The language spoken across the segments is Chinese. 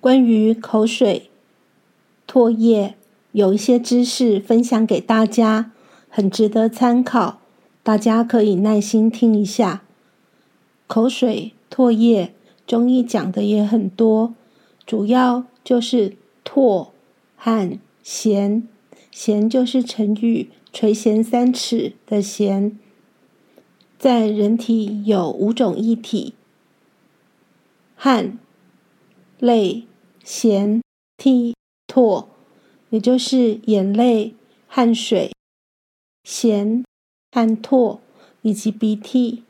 关于口水、唾液有一些知识分享给大家，很值得参考，大家可以耐心听一下。口水、唾液，中医讲的也很多，主要就是唾和涎，涎就是成语“垂涎三尺”的涎。在人体有五种液体：汗、泪、涎、涕、唾，也就是眼泪、汗水、涎、汗唾以及鼻涕。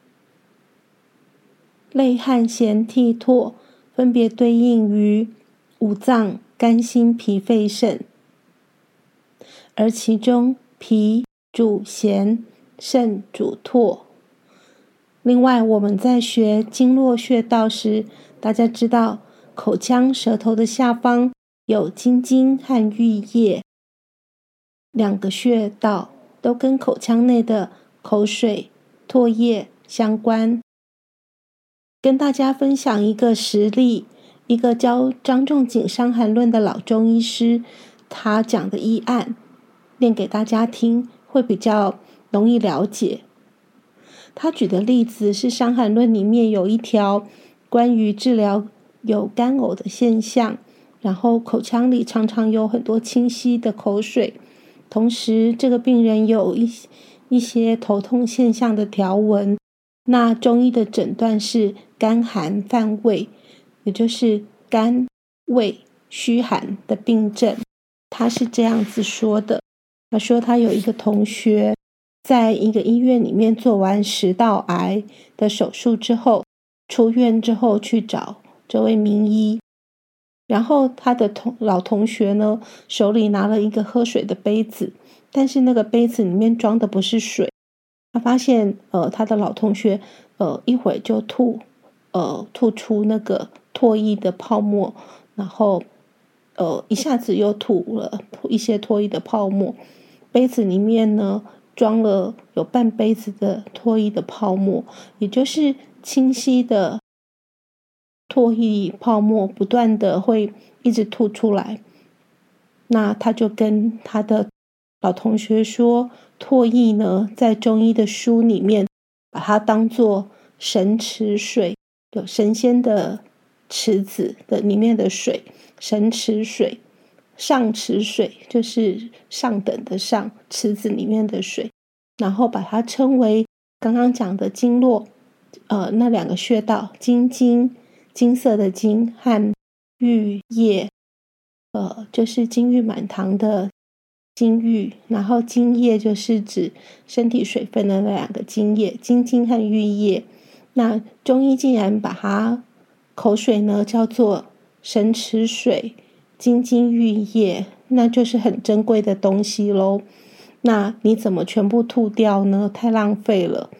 泪、汗、涎、涕、唾分别对应于五脏：肝、心、脾、肺、肾，而其中脾主涎，肾主唾。另外，我们在学经络穴道时，大家知道口腔、舌头的下方有津津和玉液两个穴道，都跟口腔内的口水、唾液相关。跟大家分享一个实例，一个教张仲景《伤寒论》的老中医师，他讲的医案，念给大家听，会比较容易了解。他举的例子是《伤寒论》里面有一条关于治疗有干呕的现象，然后口腔里常常有很多清晰的口水，同时这个病人有一一些头痛现象的条纹。那中医的诊断是肝寒犯胃，也就是肝胃虚寒的病症。他是这样子说的：他说他有一个同学。在一个医院里面做完食道癌的手术之后，出院之后去找这位名医，然后他的同老同学呢，手里拿了一个喝水的杯子，但是那个杯子里面装的不是水。他发现，呃，他的老同学，呃，一会儿就吐，呃，吐出那个唾液的泡沫，然后，呃，一下子又吐了一些唾液的泡沫，杯子里面呢，装了有半杯子的唾液的泡沫，也就是清晰的唾液泡沫，不断的会一直吐出来。那他就跟他的老同学说，唾液呢，在中医的书里面，把它当做神池水，有神仙的池子的里面的水，神池水。上池水就是上等的上池子里面的水，然后把它称为刚刚讲的经络，呃，那两个穴道津津，金色的金和玉液，呃，就是金玉满堂的金玉，然后津液就是指身体水分的那两个精液，津津和玉液。那中医竟然把它口水呢叫做神池水。津津玉液，那就是很珍贵的东西喽。那你怎么全部吐掉呢？太浪费了。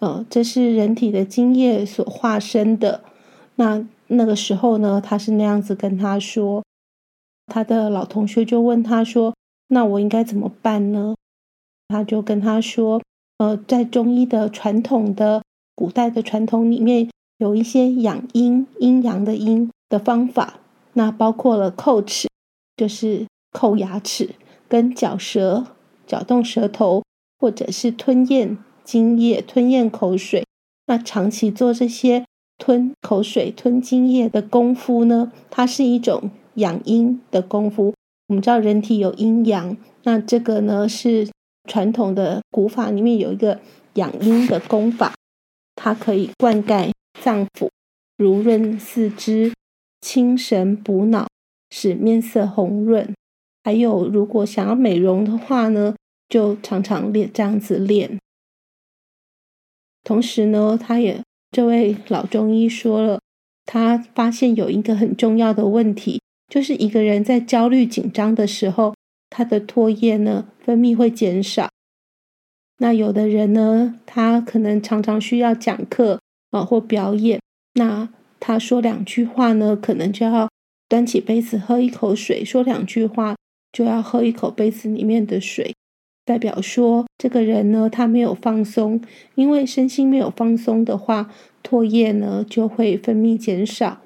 呃，这是人体的津液所化身的。那那个时候呢，他是那样子跟他说。他的老同学就问他说：“那我应该怎么办呢？”他就跟他说：“呃，在中医的传统的古代的传统里面，有一些养阴阴阳的阴的方法。”那包括了叩齿，就是叩牙齿，跟嚼舌，搅动舌头，或者是吞咽津液、吞咽口水。那长期做这些吞口水、吞津液的功夫呢，它是一种养阴的功夫。我们知道人体有阴阳，那这个呢是传统的古法里面有一个养阴的功法，它可以灌溉脏腑，濡润四肢。清神补脑，使面色红润。还有，如果想要美容的话呢，就常常练这样子练。同时呢，他也这位老中医说了，他发现有一个很重要的问题，就是一个人在焦虑紧张的时候，他的唾液呢分泌会减少。那有的人呢，他可能常常需要讲课啊或表演，那。他说两句话呢，可能就要端起杯子喝一口水；说两句话就要喝一口杯子里面的水，代表说这个人呢，他没有放松。因为身心没有放松的话，唾液呢就会分泌减少。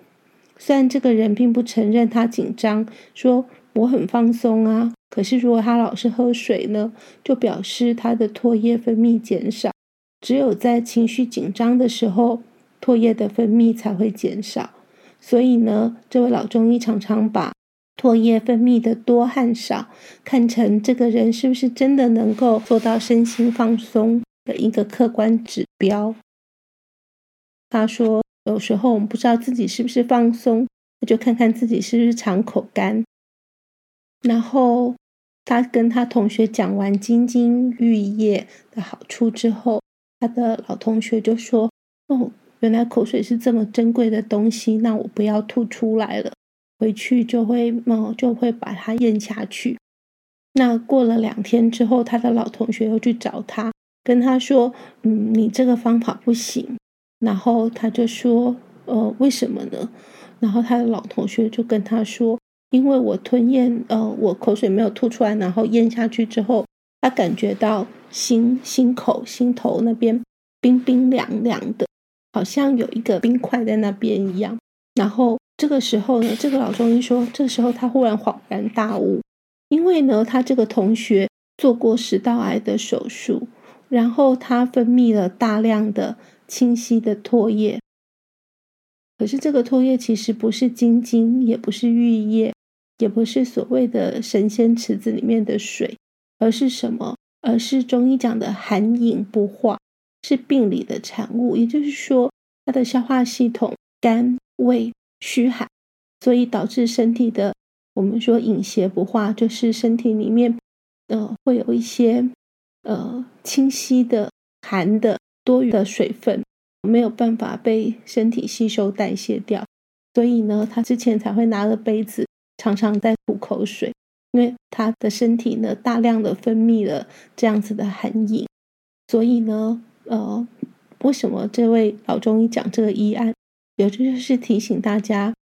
虽然这个人并不承认他紧张，说我很放松啊，可是如果他老是喝水呢，就表示他的唾液分泌减少。只有在情绪紧张的时候，唾液的分泌才会减少。所以呢，这位老中医常常把唾液分泌的多和少看成这个人是不是真的能够做到身心放松的一个客观指标。他说，有时候我们不知道自己是不是放松，那就看看自己是不是常口干。然后他跟他同学讲完金菁玉叶的好处之后，他的老同学就说：“哦。”原来口水是这么珍贵的东西，那我不要吐出来了，回去就会哦，就会把它咽下去。那过了两天之后，他的老同学又去找他，跟他说：“嗯，你这个方法不行。”然后他就说：“呃，为什么呢？”然后他的老同学就跟他说：“因为我吞咽，呃，我口水没有吐出来，然后咽下去之后，他感觉到心心口心头那边冰冰凉凉的。”好像有一个冰块在那边一样，然后这个时候呢，这个老中医说，这个时候他忽然恍然大悟，因为呢，他这个同学做过食道癌的手术，然后他分泌了大量的清晰的唾液，可是这个唾液其实不是金晶，也不是玉液，也不是所谓的神仙池子里面的水，而是什么？而是中医讲的寒饮不化。是病理的产物，也就是说，他的消化系统肝胃虚寒，所以导致身体的我们说饮邪不化，就是身体里面呃会有一些呃清晰的寒的多余的水分没有办法被身体吸收代谢掉，所以呢，他之前才会拿着杯子常常在吐口水，因为他的身体呢大量的分泌了这样子的寒饮，所以呢。呃，为什么这位老中医讲这个医案？有就是提醒大家，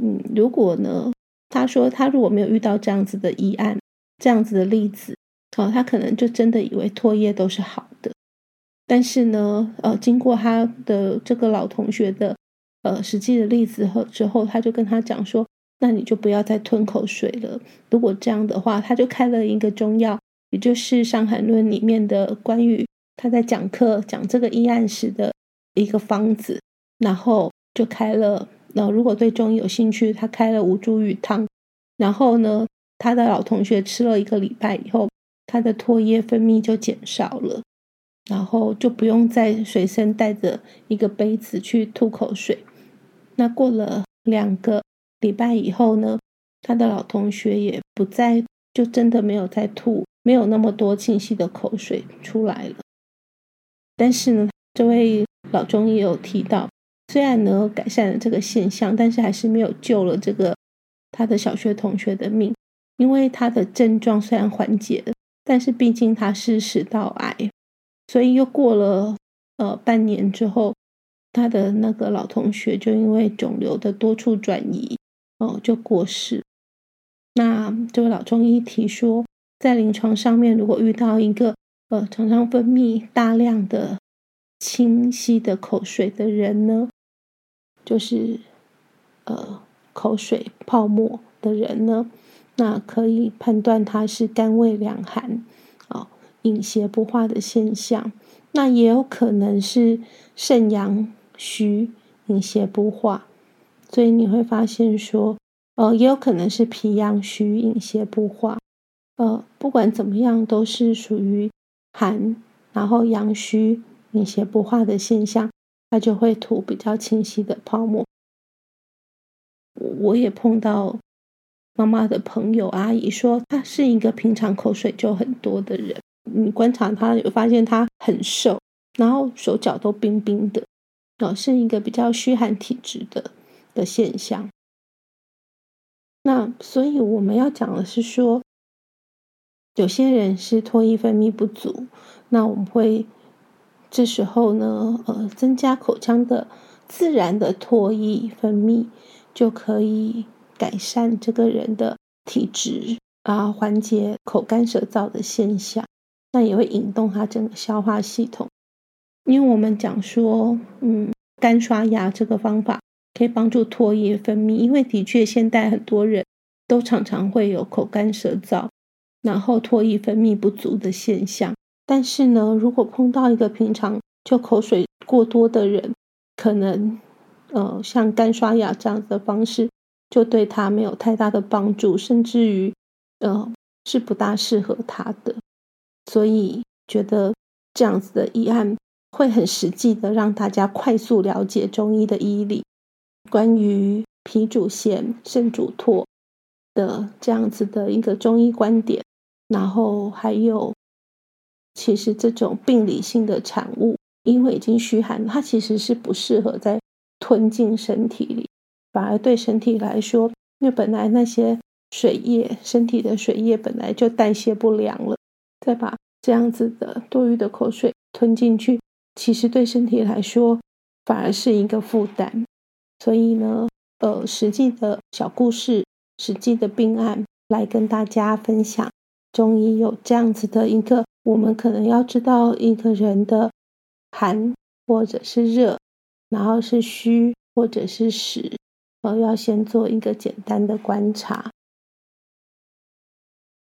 嗯，如果呢，他说他如果没有遇到这样子的医案，这样子的例子，哦，他可能就真的以为唾液都是好的。但是呢，呃，经过他的这个老同学的呃实际的例子后之后，他就跟他讲说，那你就不要再吞口水了。如果这样的话，他就开了一个中药，也就是《伤寒论》里面的关于。他在讲课讲这个医案时的一个方子，然后就开了。那如果对中医有兴趣，他开了吴茱萸汤。然后呢，他的老同学吃了一个礼拜以后，他的唾液分泌就减少了，然后就不用再随身带着一个杯子去吐口水。那过了两个礼拜以后呢，他的老同学也不再，就真的没有再吐，没有那么多清晰的口水出来了。但是呢，这位老中医有提到，虽然呢改善了这个现象，但是还是没有救了这个他的小学同学的命，因为他的症状虽然缓解了，但是毕竟他是食道癌，所以又过了呃半年之后，他的那个老同学就因为肿瘤的多处转移哦、就过世。那这位老中医提说，在临床上面，如果遇到一个呃，常常分泌大量的清晰的口水的人呢，就是呃口水泡沫的人呢，那可以判断他是肝胃两寒啊，饮邪不化的现象。那也有可能是肾阳虚，饮邪不化。所以你会发现说，呃，也有可能是脾阳虚，饮邪不化。呃，不管怎么样，都是属于。寒，然后阳虚、饮邪不化的现象，它就会吐比较清晰的泡沫。我也碰到妈妈的朋友阿姨说，她是一个平常口水就很多的人。你观察她，有发现她很瘦，然后手脚都冰冰的，哦，是一个比较虚寒体质的的现象。那所以我们要讲的是说。有些人是唾液分泌不足，那我们会这时候呢，呃，增加口腔的自然的唾液分泌，就可以改善这个人的体质啊，缓解口干舌燥的现象。那也会引动他整个消化系统，因为我们讲说，嗯，干刷牙这个方法可以帮助唾液分泌。因为的确，现代很多人都常常会有口干舌燥，然后唾液分泌不足的现象。但是呢，如果碰到一个平常就口水过多的人，可能呃像干刷牙这样子的方式，就对他没有太大的帮助，甚至于呃是不大适合他的。所以觉得这样子的议案会很实际的让大家快速了解中医的医理，关于脾主咸、肾主唾的这样子的一个中医观点，然后还有。其实这种病理性的产物，因为已经虚寒，它其实是不适合再吞进身体里，反而对身体来说，因为本来那些水液，身体的水液本来就代谢不良了，再把这样子的多余的口水吞进去，其实对身体来说反而是一个负担。所以呢，呃，实际的小故事，实际的病案来跟大家分享，中医有这样子的一个。我们可能要知道一个人的寒或者是热，然后是虚或者是实，呃，要先做一个简单的观察。